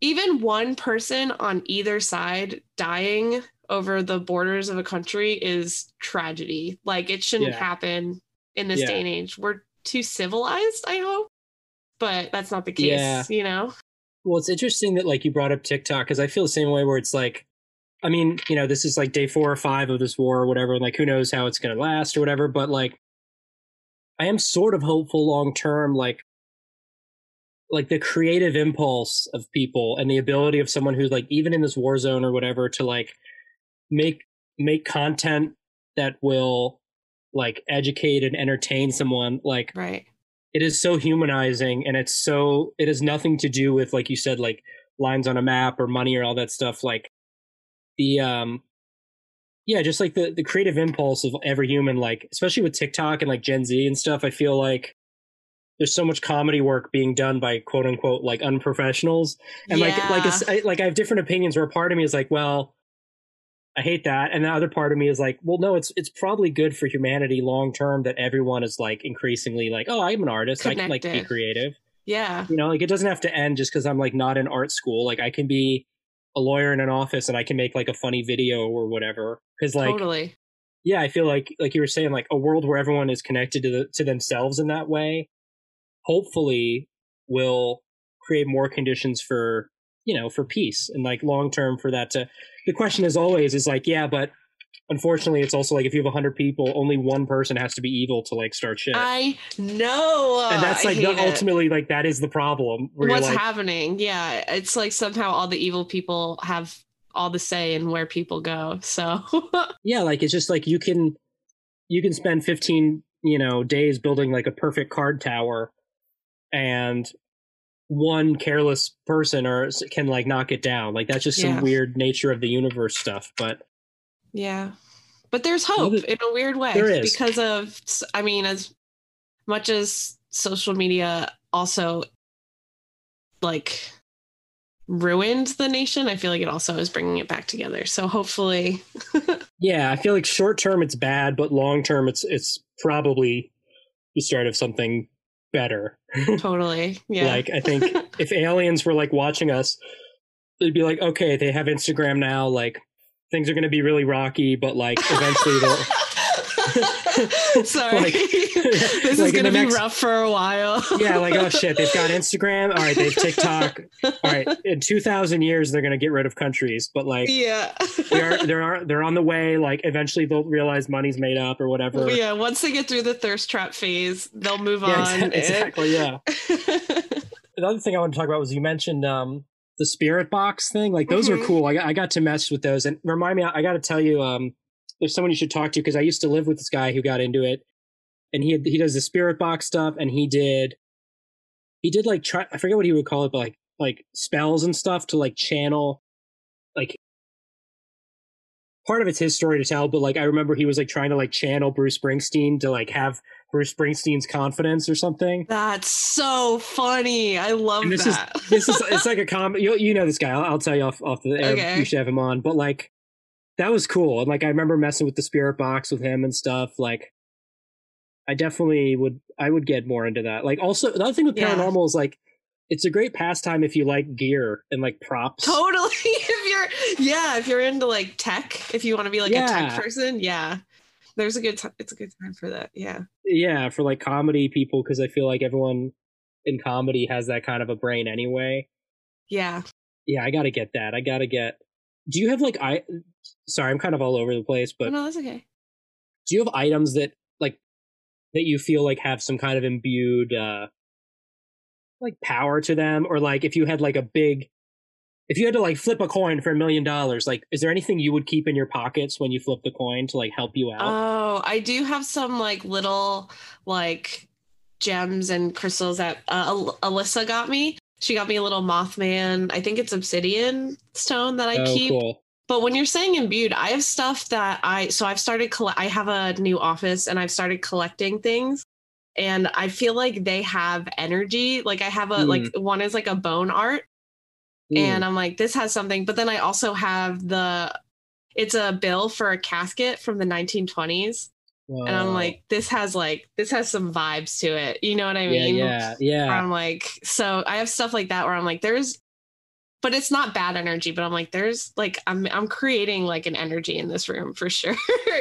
even one person on either side dying over the borders of a country is tragedy. Like it shouldn't Yeah. happen in this Yeah. day and age. We're too civilized, I hope. But that's not the case, Yeah. you know? Well, it's interesting that like you brought up TikTok because I feel the same way where it's like, I mean, you know, this is like day four or five of this war or whatever, and like who knows how it's going to last or whatever. But like, I am sort of hopeful long term, like, like the creative impulse of people and the ability of someone who's like even in this war zone or whatever to like make make content that will like educate and entertain someone like Right. It is so humanizing and it's so it has nothing to do with like you said like lines on a map or money or all that stuff like the um yeah just like the the creative impulse of every human like especially with tiktok and like gen z and stuff i feel like there's so much comedy work being done by quote unquote like unprofessionals and like like Yeah. it's, I, like i have different opinions where a part of me is like well i hate that. And the other part of me is like well no it's it's probably good for humanity long term that everyone is like increasingly like oh i'm an artist. I can like be creative. Yeah. you know like it doesn't have to end just because i'm like not in art school. Like i can be a lawyer in an office and i can make like a funny video or whatever. Because like totally. yeah i feel like like you were saying like a world where everyone is connected to the to themselves in that way hopefully will create more conditions for you know for peace and like long term for that to the question is always is like yeah but unfortunately it's also like if you have 100 people only one person has to be evil to like start shit. I know. and that's like the, ultimately like that is the problem what's like happening? Yeah it's like somehow all the evil people have all the say in where people go so. Yeah like it's just like you can you can spend 15 you know days building like a perfect card tower and one careless person or can like knock it down like that's just Yeah. some weird nature of the universe stuff but yeah but there's hope Well, in a weird way there is. because of i mean as much as social media also like ruined the nation i feel like it also is bringing it back together so hopefully yeah i feel like short term it's bad but long term it's it's probably the start of something better. Totally. Yeah. Like i think if aliens were like watching us they'd be like okay they have instagram now like things are going to be really rocky but like eventually they'll sorry Like- this like is gonna be next- rough for a while yeah, like oh shit, they've got Instagram. All right, they've TikTok. All right, in two thousand years they're gonna get rid of countries, but like yeah they are, they're are, they're on the way. Like eventually they'll realize money's made up or whatever. yeah once they get through the thirst trap phase they'll move Yeah, on exa- exactly. Yeah. The other thing I want to talk about was you mentioned um the spirit box thing. Like those Mhm. are cool. I got, I got to mess with those and remind me. I got to tell you, um, there's someone you should talk to because I used to live with this guy who got into it, and he had, he does the spirit box stuff, and he did he did like try I forget what he would call it, but like like spells and stuff to like channel like part of it's his story to tell, but like I remember he was like trying to like channel Bruce Springsteen to like have Bruce Springsteen's confidence or something. that's so funny i love And this that is this is it's like a comedy. You, you know this guy. I'll, I'll tell you off off the air. Okay. You should have him on. But like that was cool. And like I remember messing with the spirit box with him and stuff. Like I definitely would. I would get more into that. Like also the other thing with Yeah. paranormal is like it's a great pastime if you like gear and like props. totally if you're yeah if you're into like tech if you want to be like a tech person yeah there's a good time it's a good time for that yeah Yeah, for like comedy people because I feel like everyone in comedy has that kind of a brain anyway. yeah Yeah, I got to get that. I got to get. Do you have like I? Sorry, I'm kind of all over the place, but no that's okay do you have items that like that you feel like have some kind of imbued uh like power to them or like if you had like a big if you had to like flip a coin for a million dollars, like is there anything you would keep in your pockets when you flip the coin to like help you out? Oh, I do have some like little like gems and crystals that uh, Al- Alyssa got me. She got me a little Mothman. I think it's obsidian stone that I oh, keep. cool. But when you're saying imbued, I have stuff that I so I've started coll- I have a new office and I've started collecting things and I feel like they have energy. Like I have a Mm. like one is like a bone art Mm. and I'm like this has something, but then I also have the it's a bill for a casket from the 1920s and I'm like this has like this has some vibes to it. You know what I mean? yeah, yeah. I'm like, so I have stuff like that where I'm like, there's, but it's not bad energy. But I'm like, there's like, I'm I'm creating like an energy in this room for sure.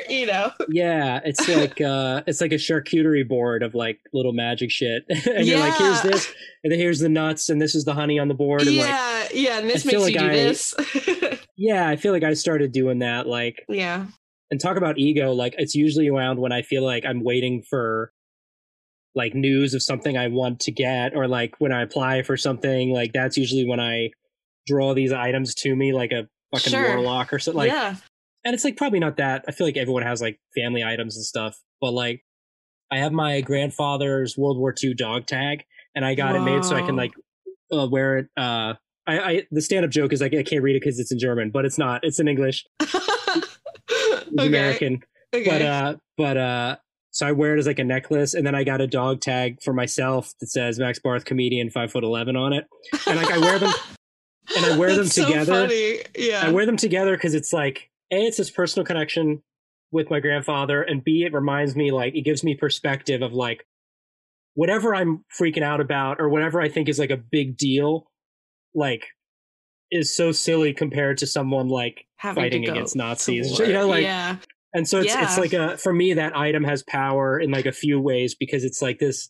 you know? Yeah, it's like uh it's like a charcuterie board of like little magic shit. and you're like, here's this, and then here's the nuts, and this is the honey on the board. And like yeah, yeah. And this I makes you like do I- this. yeah, I feel like I started doing that. Like yeah. And talk about ego, like it's usually around when I feel like I'm waiting for like news of something I want to get, or like when I apply for something, like that's usually when I draw these items to me like a fucking Sure. warlock or something. Like yeah. and it's like probably not that. I feel like everyone has like family items and stuff, but like I have my grandfather's World War II dog tag, and I got it made so I can like uh, wear it. Uh, I, I the stand up joke is like I can't read it because it's in German, but it's not. It's in English. Okay. American, Okay. but uh, but uh, so I wear it as like a necklace, and then I got a dog tag for myself that says Max Barth comedian five foot eleven on it, and like I wear them and I wear them That's so together. Yeah. I wear them together because it's like a it's this personal connection with my grandfather, and b it reminds me like it gives me perspective of like whatever I'm freaking out about or whatever I think is like a big deal, like is so silly compared to someone like Having fighting against Nazis. You know, like yeah. and so it's Yeah. it's like a for me that item has power in like a few ways because it's like this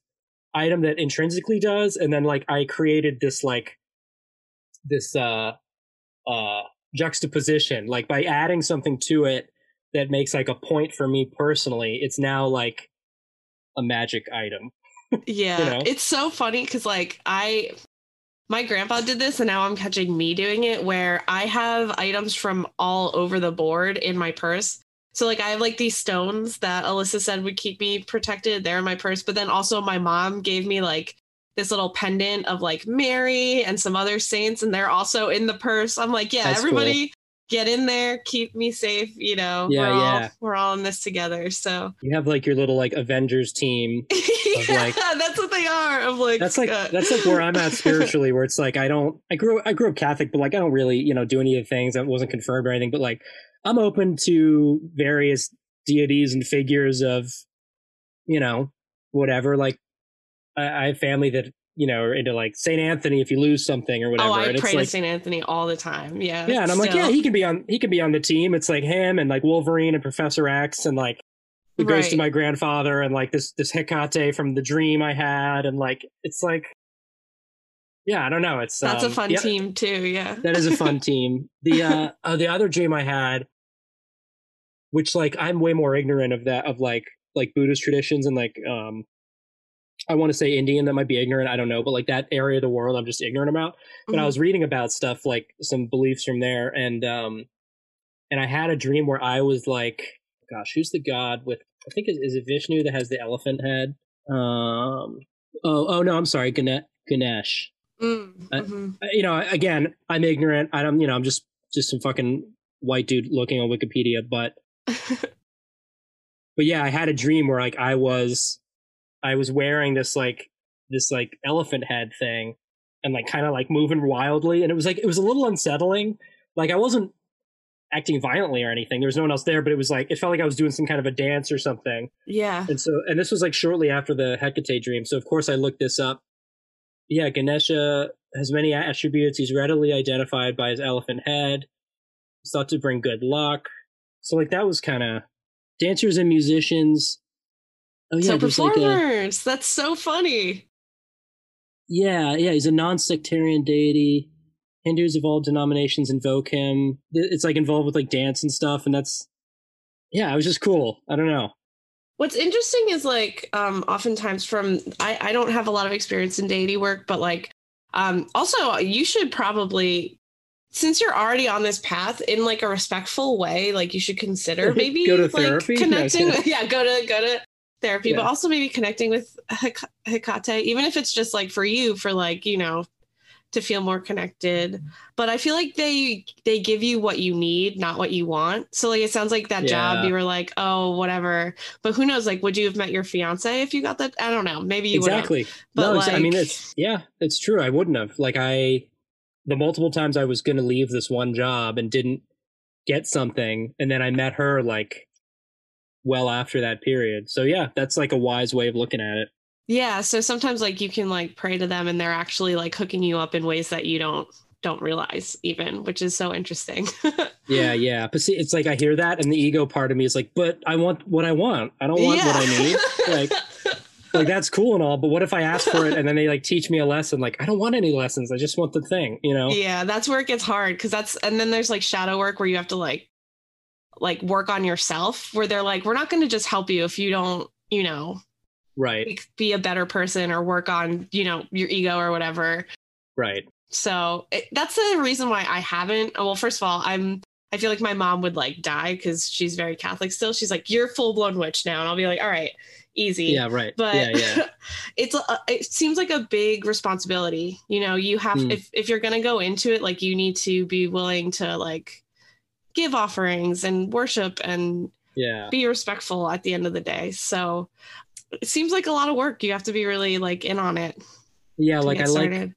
item that intrinsically does, and then like I created this like this uh uh juxtaposition like by adding something to it that makes like a point for me personally. It's now like a magic item. Yeah, know? it's so funny because like I, my grandpa did this, and now I'm catching me doing it. Where I have items from all over the board in my purse. So like I have like these stones that Alyssa said would keep me protected. They're in my purse, but then also my mom gave me like this little pendant of like Mary and some other saints, and they're also in the purse. I'm like, yeah, That's everybody. Get in there, keep me safe. You know, Yeah, we're all yeah. we're all in this together. So You have like your little like Avengers team. yeah, like- that's what they are. Of like That's like uh, that's like where I'm at spiritually, where it's like I don't I grew I grew up Catholic, but like I don't really you know do any of the things that wasn't confirmed or anything. But like I'm open to various deities and figures of you know whatever. Like I, I have family that you know are into like Saint Anthony if you lose something or whatever. Oh, I and pray it's to like Saint Anthony all the time. Yeah. yeah, and I'm like yeah he can be on he can be on the team. It's like him and like Wolverine and Professor X and like. It goes to Right. my grandfather and like this this Hecate from the dream I had and like it's like yeah I don't know it's That's um, a fun yeah, team too. Yeah. that is a fun team the uh, uh the other dream I had which like I'm way more ignorant of that of like like Buddhist traditions and like um I want to say Indian that might be ignorant I don't know but like that area of the world I'm just ignorant about but I Mhm. was reading about stuff like some beliefs from there, and um, and I had a dream where I was like, gosh, who's the god with? I think is, is it Vishnu that has the elephant head? Um, oh, oh no, I'm sorry, Ganesh. Ganesh. Mm-hmm. Uh, You know, again, I'm ignorant. I don't, you know, I'm just just some fucking white dude looking on Wikipedia, but but yeah, I had a dream where like I was, I was wearing this like this like elephant head thing, and like kind of like moving wildly, and it was like it was a little unsettling. Like I wasn't acting violently or anything. There was no one else there, but it was like it felt like I was doing some kind of a dance or something. yeah. And so, and this was like shortly after the Hecate dream. So of course I looked this up. Yeah, Ganesha has many attributes. He's readily identified by his elephant head. He's thought to bring good luck. So like that was kind of dancers and musicians. Oh yeah, so there's like a performers. That's so funny. yeah, yeah. He's a non-sectarian deity. Hindus of all denominations invoke him. It's like involved with like dance and stuff, and that's yeah, it was just cool. I don't know. What's interesting is like um oftentimes from I I don't have a lot of experience in deity work, but like um also you should probably since you're already on this path in like a respectful way, like you should consider maybe Go to like therapy? No, connecting. kidding. with, yeah, go to go to therapy, but Yeah. also maybe connecting with Hik- Hecate, even if it's just like for you, for like you know, to feel more connected. Mm-hmm. But I feel like they they give you what you need, not what you want. So like it sounds like that job you were like, oh whatever. But who knows? Like, would you have met your fiance if you got that? I don't know. Maybe you would exactly. But no, exa- I mean, it's yeah, it's true. I wouldn't have. Like I, the multiple times I was going to leave this one job and didn't get something, and then I met her like well after that period. So yeah, that's like a wise way of looking at it. Yeah, so sometimes like you can like pray to them and they're actually like hooking you up in ways that you don't don't realize even, which is so interesting. Yeah, yeah. But see, it's like I hear that, and the ego part of me is like, but I want what I want. I don't want what I need. Like, like that's cool and all, but what if I ask for it and then they like teach me a lesson? Like, I don't want any lessons. I just want the thing. You know? yeah, that's where it gets hard cuz that's and then there's like shadow work where you have to like like work on yourself where they're like we're not going to just help you if you don't, you know, Right. be- be a better person or work on, you know, your ego or whatever. Right. So it, that's the reason why I haven't. Well, first of all, I'm. I feel like my mom would like die because she's very Catholic still. She's like, "You're full blown witch now," and I'll be like, "All right, easy." Yeah. Right. But yeah. Yeah. it's a, it seems like a big responsibility. You know, you have Hmm. if if you're gonna go into it, like you need to be willing to like give offerings and worship and Yeah. be respectful at the end of the day. So it seems like a lot of work. You have to be really like in on it. Yeah. Like I get like.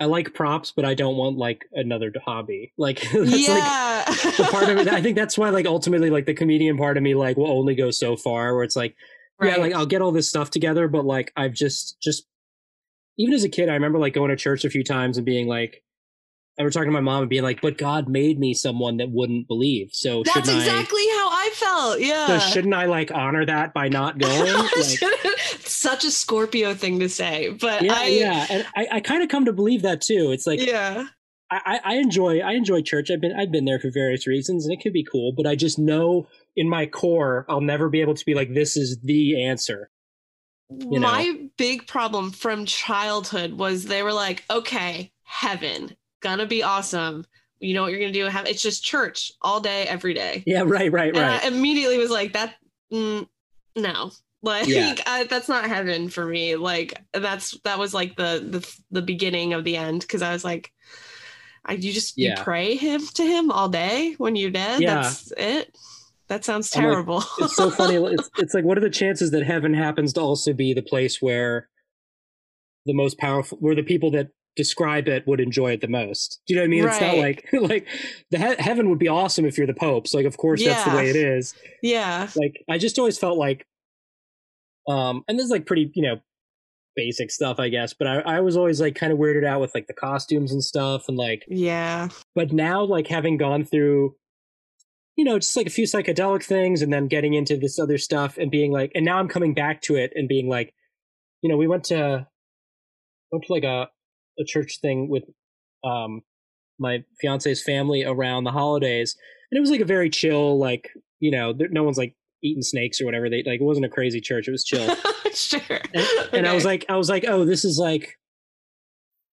I like props, but I don't want like another hobby. Like that's like the part of it. I think that's why like ultimately like the comedian part of me like will only go so far where it's like yeah like I'll get all this stuff together, but like I've just just even as a kid I remember like going to church a few times and being like. I were talking to my mom and being like, "But God made me someone that wouldn't believe, so That's exactly how I felt. Yeah. So shouldn't I like honor that by not going? Like, Such a Scorpio thing to say, but yeah, I yeah, and I, I kind of come to believe that too. It's like yeah. I, I I enjoy I enjoy church. I've been I've been there for various reasons, and it could be cool. But I just know in my core I'll never be able to be like this is the answer. know. My big problem from childhood was they were like, okay, heaven, gonna be awesome. You know what you're gonna do? Have it's just church all day, every day. Yeah, right, right, And right. I immediately was like, that, mm, no, like Yeah. I, that's not heaven for me. Like that's that was like the the the beginning of the end because I was like, I you just you pray him to him all day when you're dead. Yeah. That's it. That sounds I'm like, terrible. it's so funny. It's it's like what are the chances that heaven happens to also be the place where the most powerful, where the people that describe it would enjoy it the most? Do you know what I mean? It's not like like the he- heaven would be awesome if you're the Pope. So like, of course, that's the way it is. yeah. like I just always felt like um and this is like pretty, you know, basic stuff, I guess, but I, I was always like kind of weirded out with like the costumes and stuff and like Yeah. but now like having gone through you know, just like a few psychedelic things and then getting into this other stuff and being like and now I'm coming back to it and being like, you know, we went to went to like a a church thing with um my fiance's family around the holidays and it was like a very chill like you know there, no one's like eating snakes or whatever they like it wasn't a crazy church it was chill sure. and, and I was like, I was like, oh, this is like.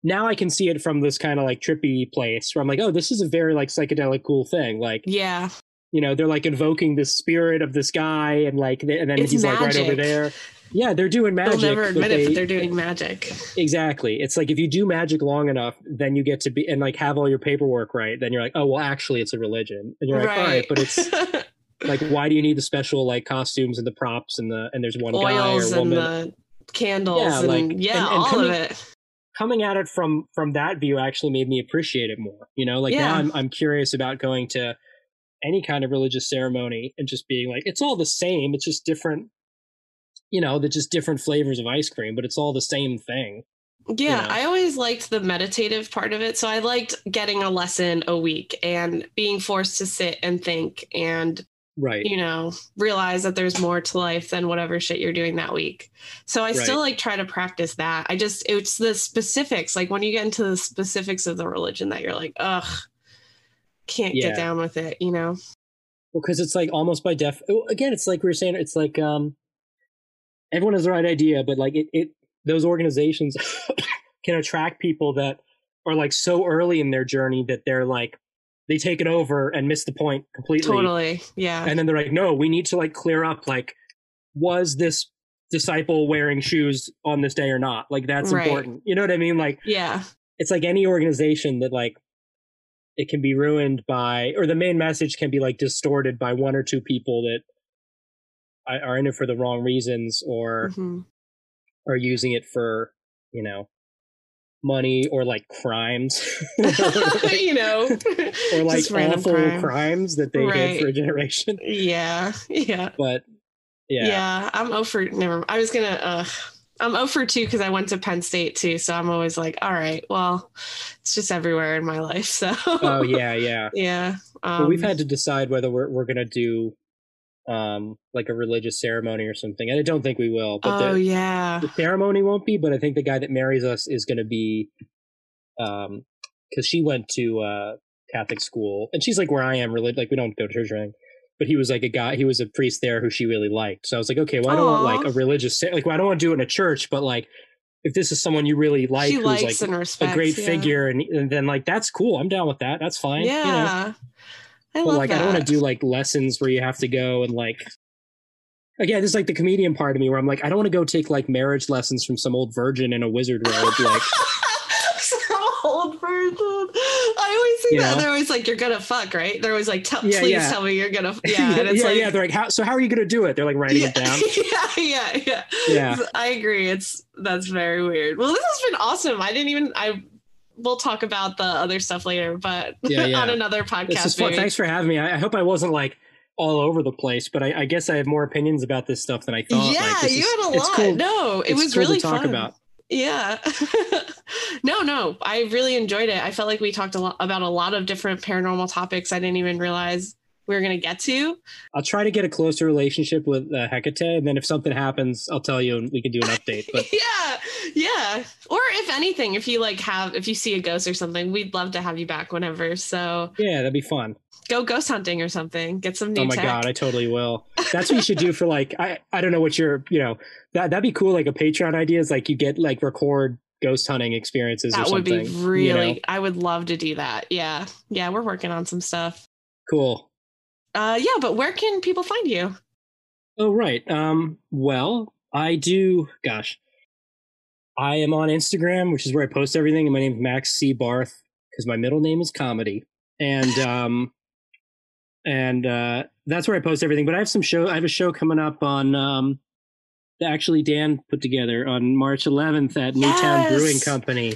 Now I can see it from this kind of like trippy place where I'm like, oh, this is a very like psychedelic cool thing. Like, yeah. you know, they're like invoking the spirit of this guy, and like, and then It's he's like right over there. Yeah, they're doing magic. They'll never admit it, they- but they're doing magic. exactly. It's like if you do magic long enough, then you get to be and like have all your paperwork right. Then you're like, oh, well, actually, it's a religion, and you're like, all right, but it's like, why do you need the special like costumes and the props and the and there's one guy oils or and woman the candles Yeah, and like- yeah, and- and all coming- of it. coming at it from from that view actually made me appreciate it more you know like now I'm, I'm curious about going to any kind of religious ceremony and just being like it's all the same it's just different you know they're just different flavors of ice cream but it's all the same thing Yeah, know. I always liked the meditative part of it. So I liked getting a lesson a week and being forced to sit and think and, right you know, realize that there's more to life than whatever shit you're doing that week. So I still like try to practice that. I just, it's the specifics. Like when you get into the specifics of the religion that you're like, ugh, can't Yeah. get down with it, you know? because it's like almost by def oh, again it's like we are saying it's like um everyone has the right idea but like it, it those organizations can attract people that are like so early in their journey that they're like they take it over and miss the point completely. Totally. Yeah. And then they're like, no, we need to like clear up like was this disciple wearing shoes on this day or not? Like that's Right. important. You know what I mean? Like yeah. it's like any organization that like it can be ruined by or the main message can be like distorted by one or two people that are in it for the wrong reasons or Mhm. are using it for you know money or like crimes you know. or like awful crime. crimes that they Right. did for a generation Yeah. Yeah. but Yeah. yeah, I'm over. Never. I was gonna. Uh, I'm over two because I went to Penn State too. So I'm always like, all right, well, it's just everywhere in my life. So. oh yeah yeah yeah. Um, we've had to decide whether we're, we're gonna do um like a religious ceremony or something and i don't think we will but Oh the, yeah. the ceremony won't be but i think the guy that marries us is gonna be um because she went to uh catholic school and she's like where i am really like we don't go to church or anything but he was like a guy he was a priest there who she really liked so i was like okay well i don't want like a religious like well, i don't want to do it in a church but like if this is someone you really like she who's like and a great yeah. figure and, and then like that's cool i'm down with that that's fine you know? Yeah. I but love like that. I don't want to do like lessons where you have to go and like again, this is like the comedian part of me where I'm like, I don't want to go take like marriage lessons from some old virgin in a wizard robe. Like, Some old version. I always see You that. know? They're always like, "You're gonna fuck," right? They're always like, tell, Yeah, "Please yeah. tell me you're gonna." Yeah, and it's yeah, like, yeah. They're like, how? So how are you gonna do it? They're like writing yeah, it down. yeah, yeah, yeah. Yeah. I agree. It's that's very weird. Well, this has been awesome. I didn't even. I. We'll talk about the other stuff later, but Yeah, yeah. on another podcast. This is fun. Thanks for having me. I, I hope I wasn't like all over the place, but I, I guess I have more opinions about this stuff than I thought. yeah, Like, you is- had a lot. Cool. No, it it's was cool really to talk fun. about. Yeah. no, no, I really enjoyed it. I felt like we talked a lot about a lot of different paranormal topics I didn't even realize we were going to get to. I'll try to get a closer relationship with uh, Hecate, and then if something happens, I'll tell you and we can do an update. But yeah. Yeah. Or if anything, if you like have if you see a ghost or something, we'd love to have you back whenever. So yeah, that'd be fun. go ghost hunting or something. Get some new oh my tech. god, I totally will. That's what you should do for like I I don't know what your you know that that'd be cool. Like a Patreon idea is like you get like record ghost hunting experiences. or that would be you really know? I would love to do that. Yeah. Yeah, we're working on some stuff. cool. Uh yeah, but where can people find you? Oh right. Um. Well, I do. Gosh, I am on Instagram, which is where I post everything, and my name is Max C Barth because my middle name is comedy, and um, and uh, that's where I post everything. But I have some show. I have a show coming up on um, actually Dan put together on March 11th at Newtown Yes! Brewing Company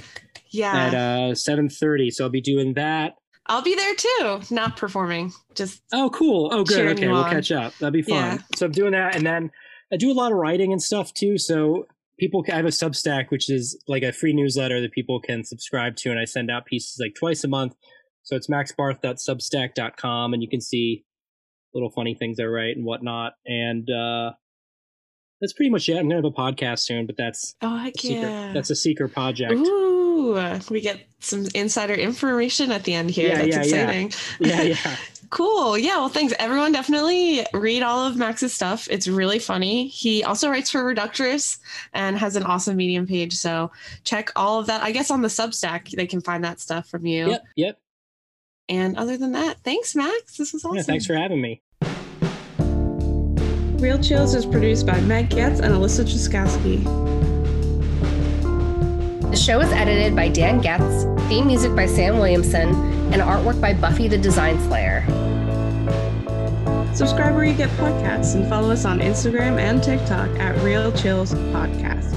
Yeah. at uh 7:30. So I'll be doing that. I'll be there too. Not performing. Just Oh, cool. Oh, good. Okay, we'll on. catch up. That'd be fun. Yeah. So I'm doing that, and then I do a lot of writing and stuff too. So people, I have a Substack, which is like a free newsletter that people can subscribe to, and I send out pieces like twice a month. So it's maxbarth.substack.com, and you can see little funny things I write and whatnot. And uh that's pretty much it. I'm gonna have a podcast soon, but that's oh heck a secret. yeah. That's a secret project. Ooh, we get some insider information at the end here. Yeah, That's yeah, yeah. exciting. Yeah, yeah. Cool. Yeah. Well, thanks. Everyone definitely read all of Max's stuff. It's really funny. He also writes for Reductress and has an awesome Medium page. So check all of that. I guess on the Substack, they can find that stuff from you. Yep, yep. And other than that, thanks, Max. This was awesome. Yeah, thanks for having me. Real Chills is produced by Meg Getz and Alyssa Truskowski. The show is edited by Dan Getz, theme music by Sam Williamson, and artwork by Buffy the Design Slayer. Subscribe where you get podcasts and follow us on Instagram and TikTok at Real Chills Podcast.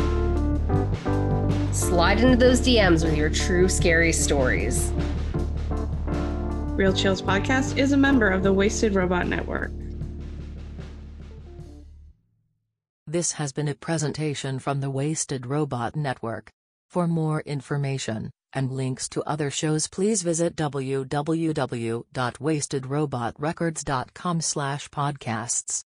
Slide into those DMs with your true scary stories. Real Chills Podcast is a member of the Wasted Robot Network. This has been a presentation from the Wasted Robot Network. For more information and links to other shows, please visit www.wastedrobotrecords.com/podcasts.